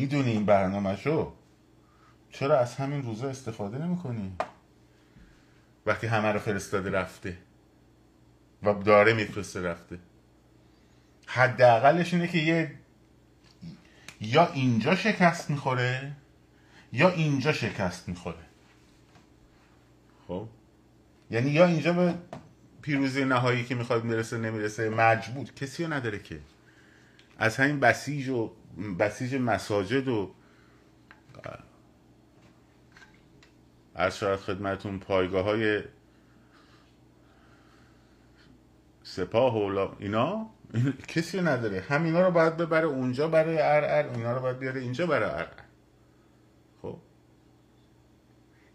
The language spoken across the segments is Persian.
می‌دونی این برنامه شو چرا از همین روزا استفاده نمی‌کنی؟ وقتی همه رو فرستاده رفته و داره میفرسته رفته. حداقلش اینه که یه یا اینجا شکست می‌خوره یا اینجا شکست می‌خوره. خب؟ یعنی یا اینجا به پیروزی نهایی که می‌خواد می‌رسه نمی‌رسه مجبور. کسی رو نداره که. از همین بسیج و بسیج مساجد و از شاید خدمتون پایگاه های سپاه و اینا؟ کسی نداره. همینا رو باید ببره اونجا برای ار اینا رو باید بیاره اینجا برای ار خب؟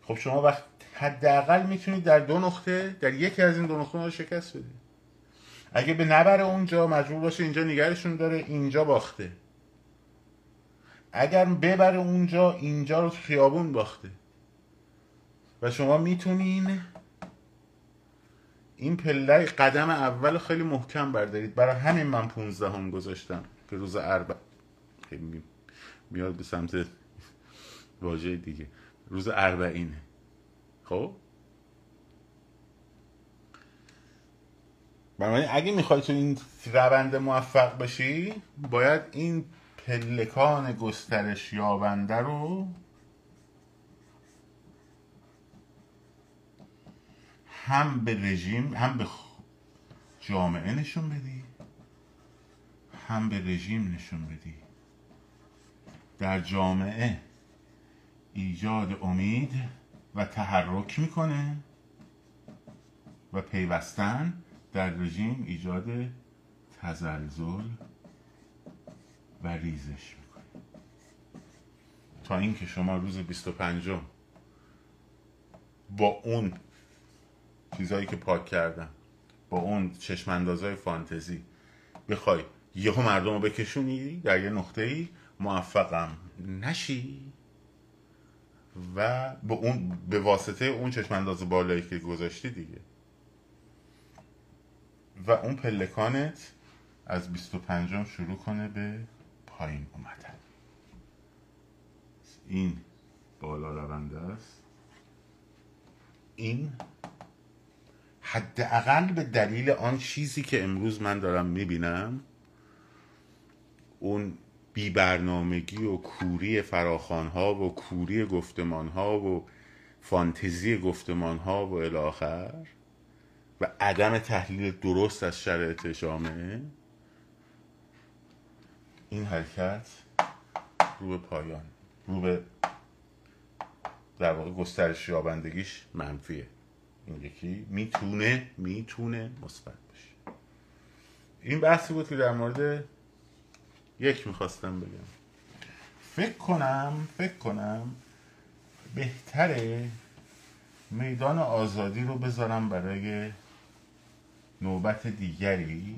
خب شما وقت حداقل می‌تونید در دو نقطه در یکی از این دو نقطه رو شکست بدید. اگه به نبره اونجا مجبور باشه اینجا نگرشون داره اینجا باخته. اگر ببره اونجا اینجا رو خیابون باخته. و شما می‌تونین این پله قدم اول خیلی محکم بردارید. برای همین من پونزده هم گذاشتم که روز اربع میاد به سمت واژه دیگه. روز اربعینه. خب؟ بنابراین اگه می‌خوای تو این روند موفق بشی باید این پلکان گسترش یابنده رو هم به رژیم هم به جامعه نشون بدی هم به رژیم نشون بدی. در جامعه ایجاد امید و تحرک می‌کنه و پیوستن در رژیم ایجاد تزلزل و ریزش می‌کنه. تا اینکه شما روز 25 با اون چیزایی که پاک کردم با اون چشماندازهای فانتزی بخوای یهو مردم رو بکشونی در یه نقطه ای موفقم نشی. و به اون به واسطه اون چشمانداز بالایی که گذاشتی دیگه. و اون پلکانت از 25 شروع کنه به پایین اومدن. این بالا رونده است. این حداقل به دلیل آن چیزی که امروز من دارم می‌بینم اون بی برنامگی و کوری فراخان ها و کوری گفتمان ها و فانتزی گفتمان ها و الاخر و عدم تحلیل درست از شرایط جامعه این حرکت رو به پایان رو به در واقع گسترش یابندگیش منفیه. این یکی می‌تونه می‌تونه مثبت باشه این بحثی بود که در مورد یک می‌خواستم بگم. فکر کنم فکر کنم بهتره میدان آزادی رو بذارم برای نوبت دیگری.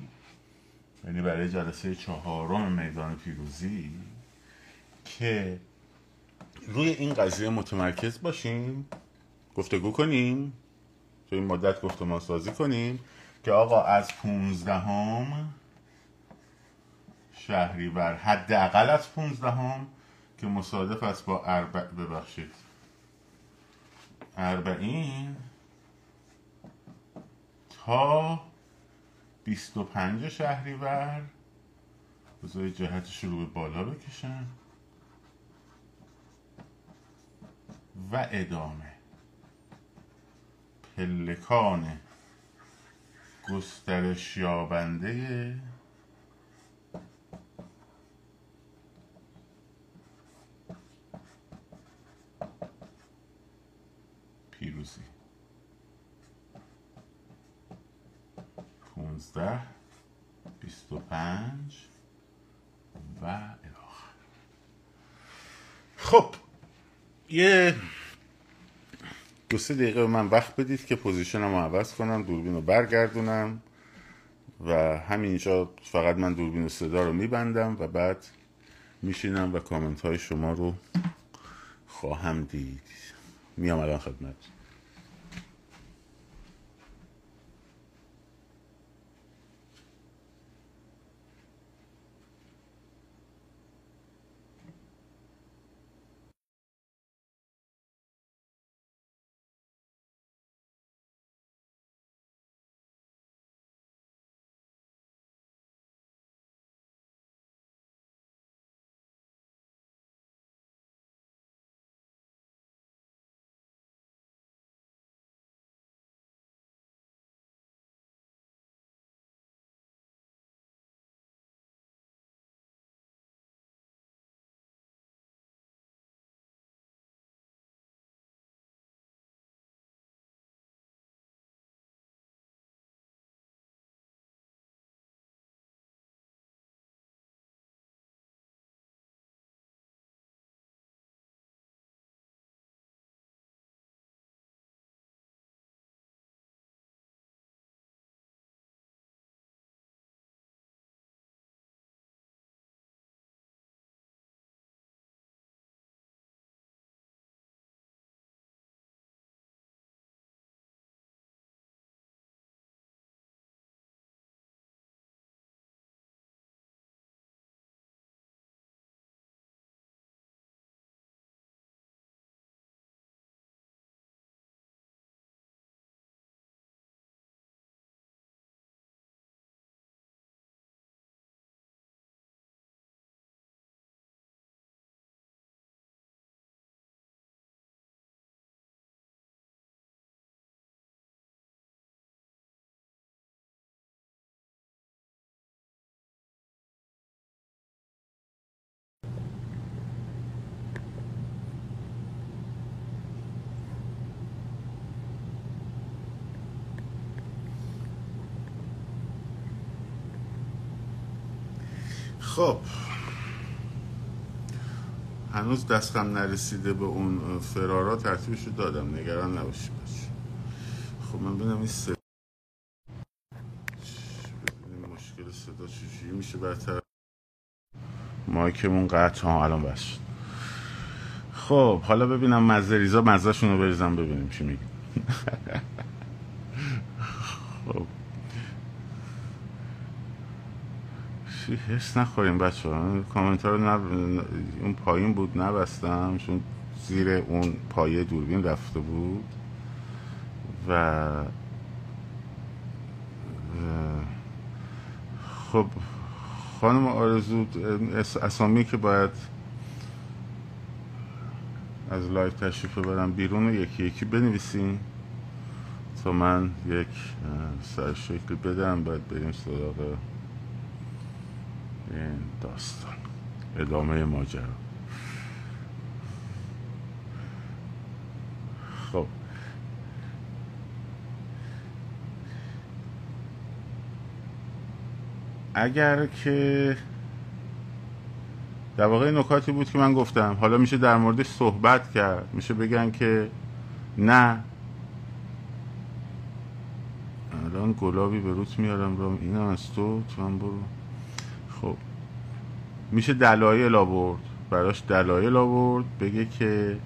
یعنی برای جلسه چهارم میدان پیروزی که روی این قضیه متمرکز باشیم گفتگو کنیم تو این مدت گفتمان سازی کنیم که آقا از پونزدهم شهریور حداقل از پونزدهم که مصادف است با اربع ببخشید. اربعین تا بیست و پنج شهریور. بذاری جهتش رو به بالا بکشم. و ادامه. پلکان گسترش یابنده پیروزی پونزده بیست و پنج و الاخر خب یه دو سه دقیقه من وقت بدید که پوزیشنم رو عوض کنم دوربین رو برگردونم و همینجا فقط من دوربین و صدا رو میبندم و بعد میشینم و کامنت های شما رو خواهم دید. میام الان خدمت. خب. هنوز دستم نرسیده به اون فرارا ترتیبش رو دادم. نگران نباشی بچه. خب من ببینم این ببینیم مشکل صدا چجوری میشه برتر مایکمون قطع ها الان بس خب حالا ببینم مزه ریزا مزهشون رو بریزم ببینیم چی میگیم خب. چی حس نخوریم بچه ها کامنت ها رو نب... اون پایین بود نبستم چون زیر اون پایه دوربین رفته بود. و خب خانم آرزو اس- اسامی که باید از live تشریف ببرم بیرون رو یکی یکی بنویسین تا من یک سرشکل بدم باید بریم سراغ این داستان. ادامه ماجرا. خب. اگر که در واقع نکاتی بود که من گفتم حالا میشه در موردش صحبت کرد. میشه بگن که نه. الان گلابی به روت میارم رام اینم از تو تو هم برو. میشه دلایل آورد. براش دلایل آورد. بگه که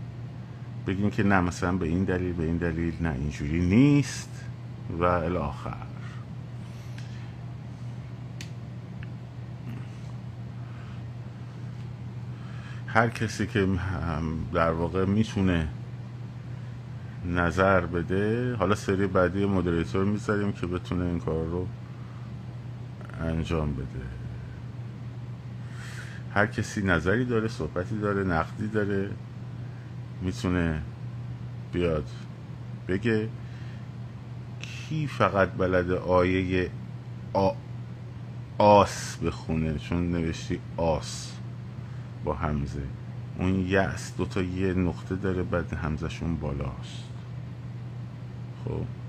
بگین که نه مثلا به این دلیل به این دلیل نه اینجوری نیست و الاخر. هر کسی که در واقع می‌تونه نظر بده حالا سری بعدی مدریتور می‌ذاریم که بتونه این کار رو انجام بده. هر کسی نظری داره صحبتی داره نقدی داره می‌تونه بیاد بگه کی فقط بلد آیه آ... آس بخونه چون نوشتی آس با همزه اون یس دوتا یه نقطه داره بعد همزشون بالاست. خب.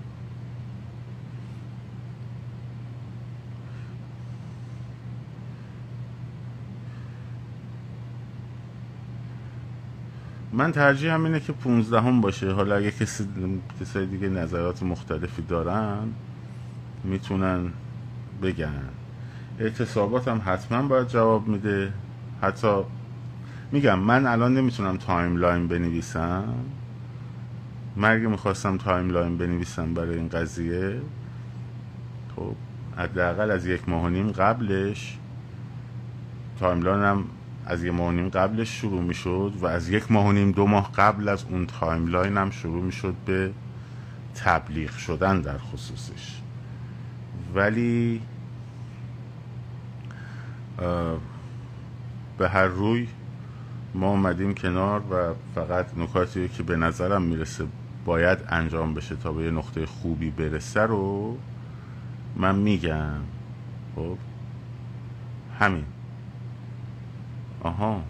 من ترجیحم اینه که 15 هم باشه. حالا اگه کسی کسای دیگه نظرات مختلفی دارن می‌تونن بگن. اعتصابات هم حتما باید جواب میده. حتی میگم من الان نمی‌تونم timeline بنویسم. اگر می‌خواستم timeline بنویسم برای این قضیه خب حداقل از یک ماه و نیم قبلش timeline هم از یک ماه نیم قبلش شروع می‌شد و از یک ماه و نیم دو ماه قبل از اون timeline هم شروع می‌شد به تبلیغ شدن در خصوصش. ولی به هر روی ما اومدیم کنار و فقط نکاتی که به نظرم می‌رسه باید انجام بشه تا به یه نقطه خوبی برسه رو من میگم. خب؟ همین. آها.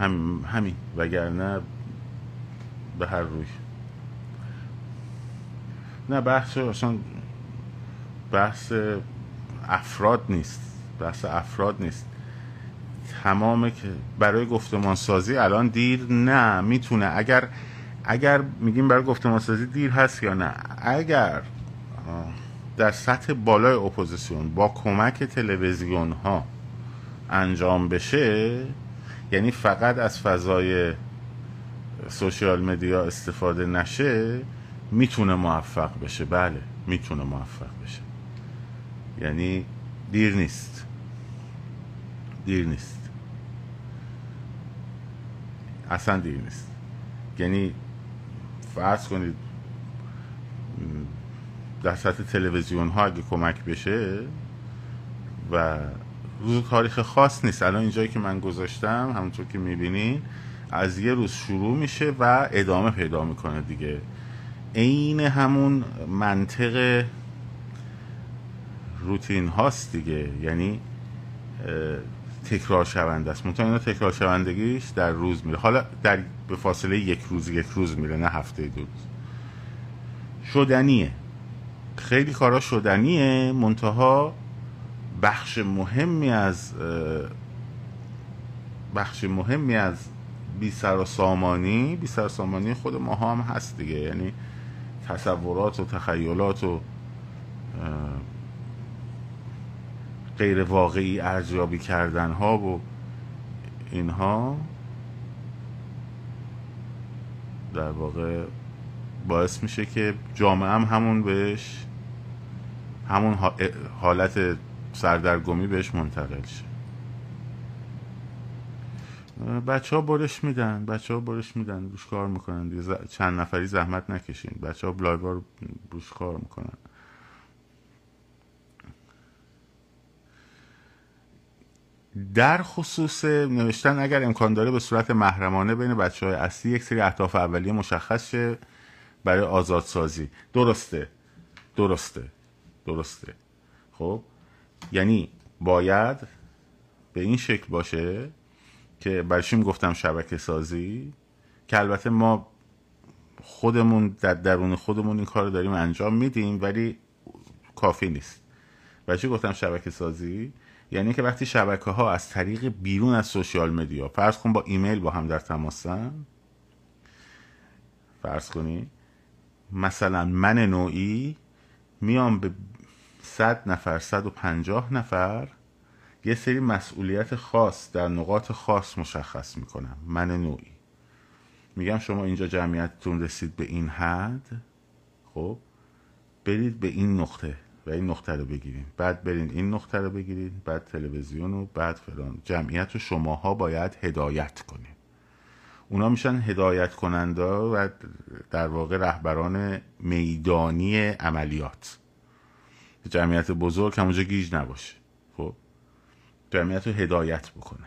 هم همین. وگرنه به هر روی. نه بحث اصلا بحث افراد نیست. بحث افراد نیست. تمام که برای گفتمان سازی الان دیر نه می‌تونه. اگر اگر میگیم برای گفتمان سازی دیر هست یا نه اگر در سطح بالای اپوزیسیون با کمک تلویزیون ها انجام بشه یعنی فقط از فضای سوشیال مدیا استفاده نشه می‌تونه موفق بشه. بله می‌تونه موفق بشه. یعنی دیر نیست. دیر نیست. اصلا دیر نیست. یعنی فرض کنید در سطح تلویزیون ها اگه کمک بشه و روز تاریخ خاص نیست. الان اینجایی که من گذاشتم همونطور که می‌بینین از یه روز شروع میشه و ادامه پیدا می‌کنه دیگه. عین همون منطق روتین هاست دیگه. یعنی تکرار شونده است. منتها اینا تکرار شوندگیش در روز میره. حالا در به فاصله یک روز یک روز میره نه هفته دو روز. شدنیه. خیلی کارا شدنیه. منتها بخش مهمی از بخش مهمی از بی سر و سامانی بی سر و سامانی خود ما هم هست دیگه. یعنی تصورات و تخیلات و غیر واقعی ارزیابی کردن ها و اینها در واقع باعث میشه که جامعه هم همون بهش همون حالت سردرگمی بهش منتقل شه. بچه ها برش میدن بچه ها برش میدن روش کار می‌کنن. چند نفری زحمت نکشین. بچه ها لایو رو روش می‌کنن. در خصوص نوشتن اگر امکان داره به صورت محرمانه بین بچه های اصلی یک سری اهداف اولیه مشخص شه برای آزادسازی. درسته. درسته. درسته. خب؟ یعنی باید به این شکل باشه که برشیم گفتم شبکه سازی که البته ما خودمون در درون خودمون این کار داریم انجام میدیم ولی کافی نیست. برشی گفتم شبکه سازی؟ یعنی که وقتی شبکه ها از طریق بیرون از سوشیال مدیا فرض کن با ایمیل با هم در تماسن فرض کنی مثلا من نوعی میام به صد نفر صد و پنجاه نفر یه سری مسئولیت خاص در نقاط خاص مشخص می‌کنم. من نوعی. میگم شما اینجا جمعیتتون رسید به این حد خب؟ برید به این نقطه و این نقطه رو بگیرین. بعد برین این نقطه رو بگیرین بعد تلویزیون و بعد فلان. جمعیت رو شماها باید هدایت کنین. اونا میشن هدایت کننده و در واقع رهبران میدانی عملیات. جمعیت بزرگ همونجا گیج نباشه. خب؟ جمعیت رو هدایت بکنه.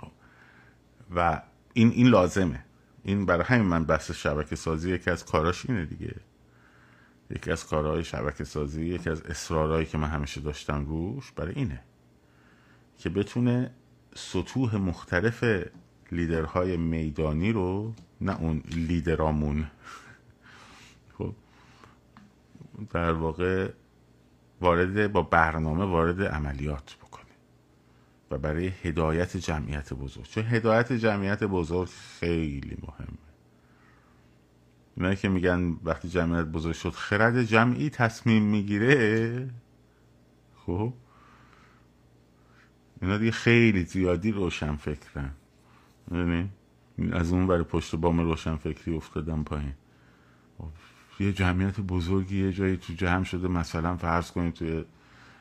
خب. و این این لازمه. این برای همین من بحث شبکه سازی یکی از کاراش اینه دیگه. یکی از کارهای شبکه سازی یکی از اصرارهایی که من همیشه داشتم روش برای اینه که بتونه سطوح مختلف لیدرهای میدانی رو نه اون لیدرامون. در واقع وارد با برنامه وارد عملیات بکنه و برای هدایت جمعیت بزرگ. چون هدایت جمعیت بزرگ خیلی مهمه. اونایی که میگن وقتی جمعیت بزرگ شد خرد جمعی تصمیم می‌گیره خب؟ اینا دیگه خیلی زیادی روشن فکرن از اون برای پشت بام روشن فکری افتادم پایین. خب، یه جمعیت بزرگی یه جایی تو جمع شده. مثلا فرض کنید توی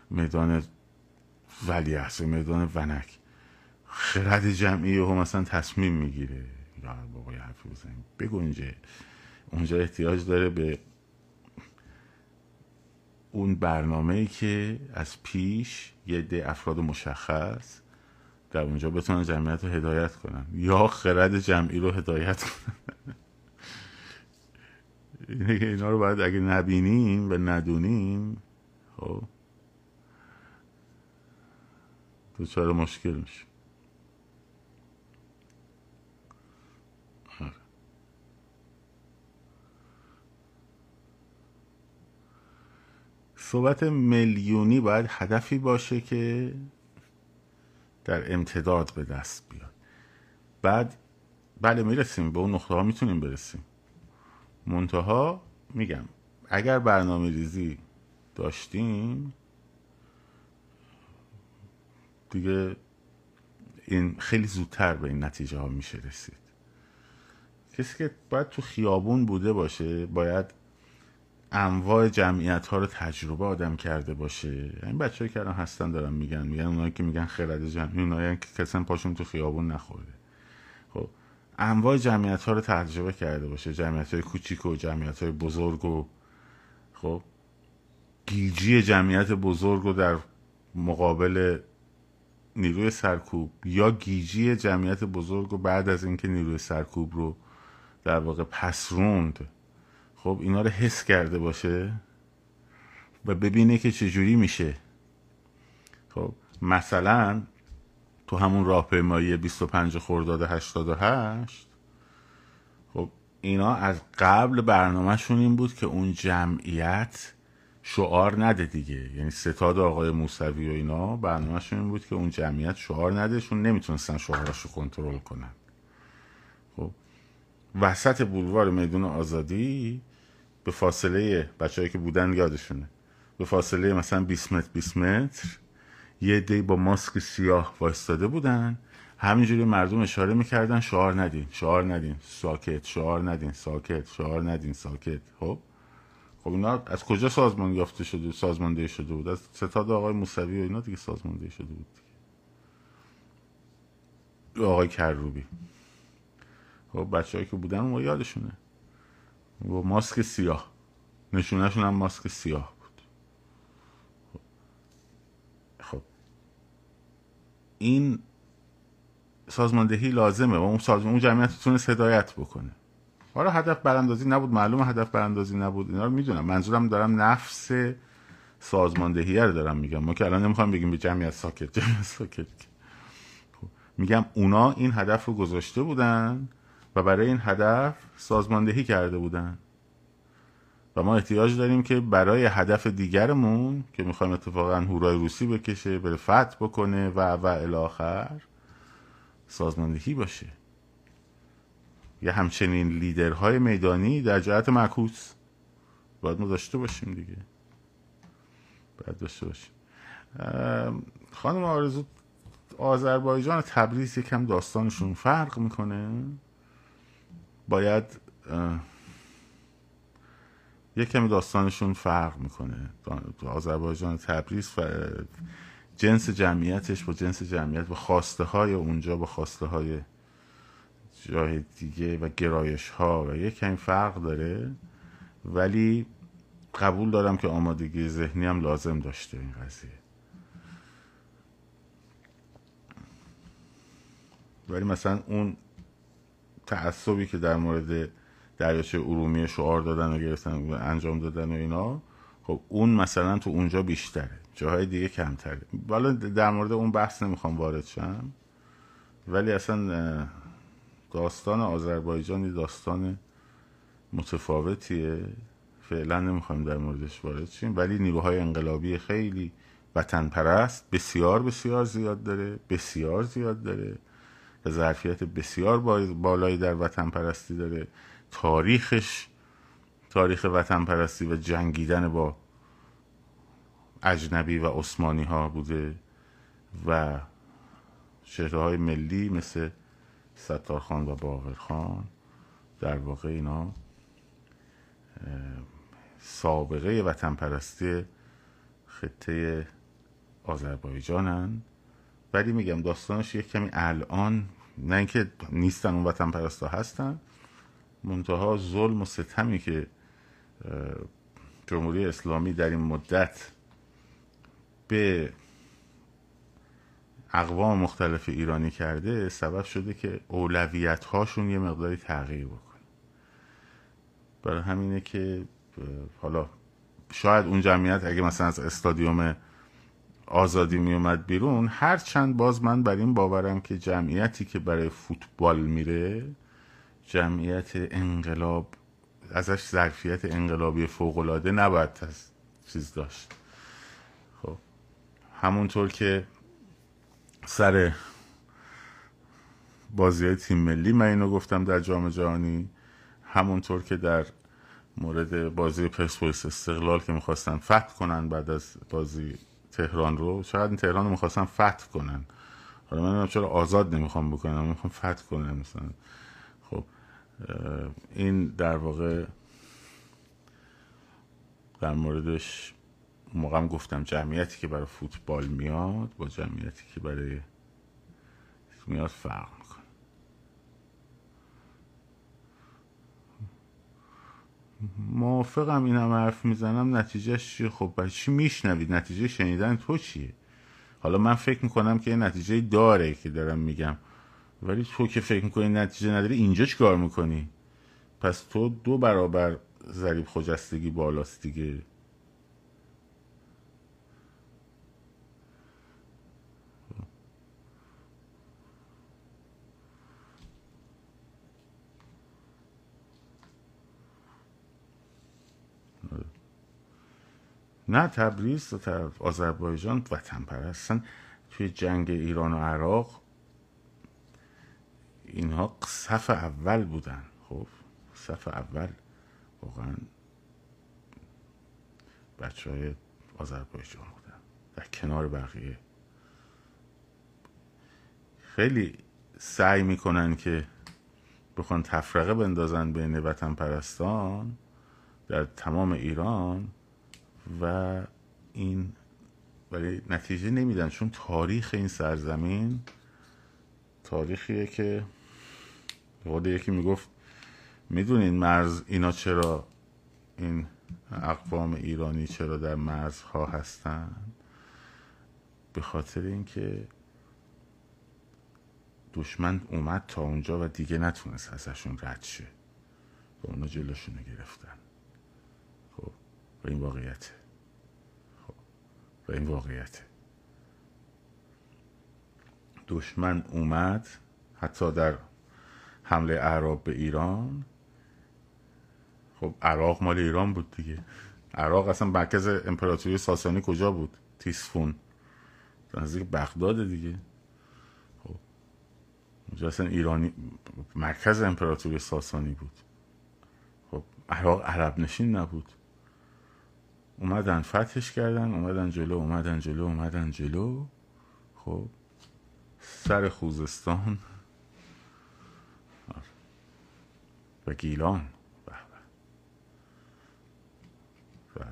میدان ولی میدان ونک. خرد جمعی هم مثلا تصمیم می‌گیره. یا بابا یه حرفی بزنیم. بگو اونجا احتیاج داره به اون برنامه ای که از پیش یه ده افراد مشخص در اونجا بتونن جمعیت رو هدایت کنن. یا خرد جمعی رو هدایت کنن. اینه که اینا رو باید اگه نبینیم و ندونیم خب. چرا مشکل میشه صحبت میلیونی باید هدفی باشه که در امتداد به دست بیاد. بعد بله می‌رسیم. به اون نقطه ها می‌تونیم برسیم. منتها میگم اگر برنامه ریزی داشتیم دیگه این خیلی زودتر به این نتیجه ها میشه رسید. کسی که باید تو خیابون بوده باشه باید انواع جمعیت ها رو تجربه آدم کرده باشه. این بچه که الان هستن دارن میگن میگن اونایی که میگن خرد جمعی اونایی که کسان پاشون تو خیابون نخورده. خب انواع جمعیت ها رو تجربه کرده باشه. جمعیت های کوچیک و جمعیت های بزرگ و خب گیجی جمعیت بزرگ رو در مقابل نیروی سرکوب یا گیجی جمعیت بزرگ رو بعد از اینکه نیروی سرکوب رو در واقع پسروند خب اینا رو حس کرده باشه و ببینه که چجوری میشه. خب مثلا تو همون راهپیمایی 25 خرداد 88 خب اینا از قبل برنامهشون این بود که اون جمعیت شعار نده دیگه. یعنی ستاد آقای موسوی و اینا برنامهشون این بود که اون جمعیت شعار نده چون نمی‌تونستن شعارش رو کنترل کنن. خب وسط بولوار میدون آزادی به فاصله بچههایی که بودن یادشونه. به فاصله مثلا 20 متر 20 متر یه دی با ماسک سیاه وایستاده بودن. همینجوری مردم اشاره می‌کردن شعار ندین شعار ندین ساکت شعار ندین ساکت شعار ندین ساکت. خب؟ خب اینا از کجا سازمان یافته شده سازماندهی شده بود؟ از ستاد آقای موسوی و اینا دیگه سازماندهی شده بود دیگه. آقای کروبی. خب بچه که بودن اون یادشونه. با ماسک سیاه. نشونهشون هم ماسک سیاه بود خب این سازماندهی لازمه و اون سازمان اون جمعیت تونست هدایت بکنه. حالا هدف براندازی نبود معلوم هدف براندازی نبود اینا رو می‌دونم. منظورم دارم نفس سازماندهی رو دارم میگم. ما که الان نمی‌خوام بگیم به جمعیت ساکت جمعیت ساکت. خب. میگم اونا این هدف رو گذاشته بودن و برای این هدف سازماندهی کرده بودن. و ما احتیاج داریم که برای هدف دیگرمون که می‌خوایم اتفاقا هورای روسی بکشه بره فتح بکنه و و الاخر سازماندهی باشه. یه همچنین لیدرهای میدانی در جهت معکوس. باید ما داشته باشیم دیگه. باید داشته باشیم. خانم آرزو آذربایجان تبریز یکم داستانشون فرق می‌کنه. باید یک کمی داستانشون فرق می‌کنه. آذربایجان تبریز جنس جمعیتش با جنس جمعیت با خواسته های اونجا با خواسته های جای دیگه و گرایش ها و یک کمی فرق داره. ولی قبول دارم که آمادگی ذهنی هم لازم داشته این قضیه. ولی مثلا اون تعصبی که در مورد دریاچه ارومیه شعار دادن و گرفتن و انجام دادن و اینا. خب اون مثلا تو اونجا بیشتره. جاهای دیگه کمتره. والا در مورد اون بحث نمی‌خوام وارد شم. ولی اصلا داستان آذربایجان داستان متفاوتیه. فعلا نمی‌خوایم در موردش وارد شیم. ولی نیروهای انقلابی خیلی وطن پرست بسیار بسیار زیاد داره. بسیار زیاد داره. و ظرفیت بسیار بالایی در وطن پرستی داره. تاریخش تاریخ وطن پرستی و جنگیدن با اجنبی و عثمانی ها بوده و های ملی مثل ستارخان و باقرخان در واقع اینا سابقه وطن پرستی خطه آذربایجانن. ولی میگم داستانش یک کمی الان نه اینکه نیستن اون وطن پرستا هستن. منتها ظلم و ستمی که جمهوری اسلامی در این مدت به اقوام مختلف ایرانی کرده سبب شده که اولویت هاشون یه مقداری تغییر بکنه. برای همینه که حالا شاید اون جمعیت اگه مثلا از استادیوم آزادی می اومد بیرون هر چند باز من بر این باورم که جمعیتی که برای فوتبال میره جمعیت انقلاب ازش ظرفیت انقلابی فوقالعاده نباید چیز داشت. خب همونطور که سر بازی های تیم ملی من اینو گفتم در جام جهانی همونطور که در مورد بازی پرسپولیس استقلال که می‌خواستن فتح کنن بعد از بازی تهران رو شاید تهران رو می‌خواستن فتح کنن. حالا من چرا آزاد نمی‌خوام بکنم می‌خوام فتح کنم مثلا. این در واقع در موردش موقعم گفتم جمعیتی که برای فوتبال میاد با جمعیتی که برای میاد فرق می‌کنه. موافقم این هم حرف می‌زنم. نتیجهش چیه؟ خب برای چی میشنوید؟ نتیجه شنیدن تو چیه؟ حالا من فکر می‌کنم که نتیجه داره که دارم میگم. ولی تو که فکر می‌کنی نتیجه نداری اینجا چیکار می‌کنی؟ پس تو دو برابر ضریب خجستگی بالاست دیگه. نه تبریز و آذربایجان وطن پرستن توی جنگ ایران و عراق اینها صف اول بودن. خب صف اول واقعا بچه های آذربایجان بودن. در کنار بقیه. خیلی سعی می‌کنن که بخوان تفرقه بندازن بین وطن پرستان در تمام ایران و این ولی نتیجه نمیدن چون تاریخ این سرزمین تاریخیه که خود یکی می‌گفت می‌دونین مرز اینا چرا این اقوام ایرانی چرا در مرزها هستن؟ به خاطر اینکه دشمن اومد تا اونجا و دیگه نتونست ازشون رد شه و اونا جلوشون گرفتن. خب و این واقعیته. خب و این واقعیته. دشمن اومد حتی در حمله اعراب به ایران. خب عراق مال ایران بود دیگه. عراق اصلا مرکز امپراتوری ساسانی کجا بود؟ تیسفون. نزدیک بغداد دیگه. خب اونجا اصلا ایرانی مرکز امپراتوری ساسانی بود. خب عراق عرب نشین نبود. اومدن فتحش کردن اومدن جلو اومدن جلو اومدن جلو. خب سر خوزستان. و گیلان و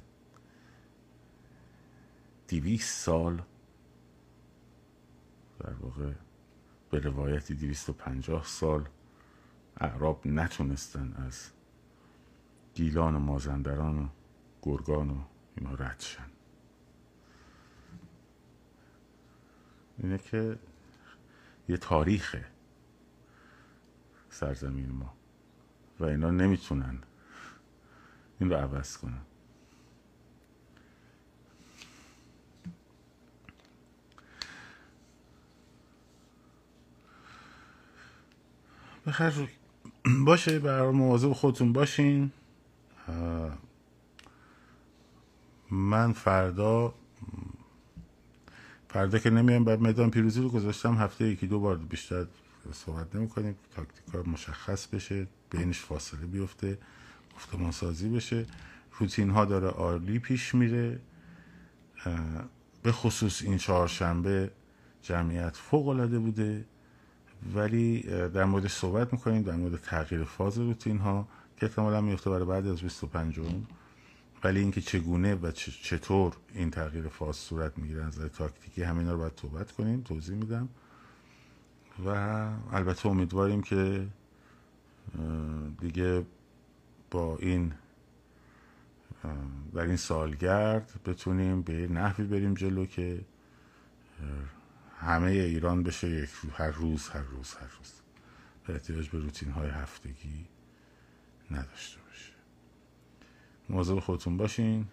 دیویس سال در واقع به روایتی دیویست و پنجاه سال اعراب نتونستن از گیلان و مازندران و گرگان و اینا رد شن. اینه که یه تاریخه سرزمین ما. و اینا نمی‌تونن. این رو عوض کنن بخیر. باشه برای مواظب خودتون باشین. من فردا فردا که نمیایم بعد میدان پیروزی رو گذاشتم هفته یکی دو بار بیشتر صحبت نمی کنیم تاکتیکا مشخص بشه. بینش فاصله بیفته گفتمان سازی بشه. روتین ها داره عالی پیش میره. به خصوص این چهارشنبه جمعیت فوق العاده بوده. ولی در مورد صحبت می‌کنیم در مورد تغییر فاز روتین ها که احتمالا میفته برای بعد از 25 ولی اینکه چگونه و چطور این تغییر فاز صورت می‌گیره از تاکتیکی همینا رو باید صحبت کنیم توضیح میدم. و البته امیدواریم که دیگه با این در این سالگرد بتونیم به نحوی بریم جلو که همه ایران بشه یک هر روز هر روز هر روز. به احتیاج به روتین های هفتگی نداشته باشه. مواظب خودتون باشین.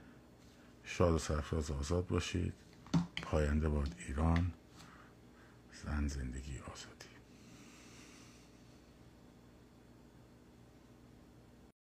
شاد و سرفراز آزاد باشید. پاینده باد ایران. زن زندگی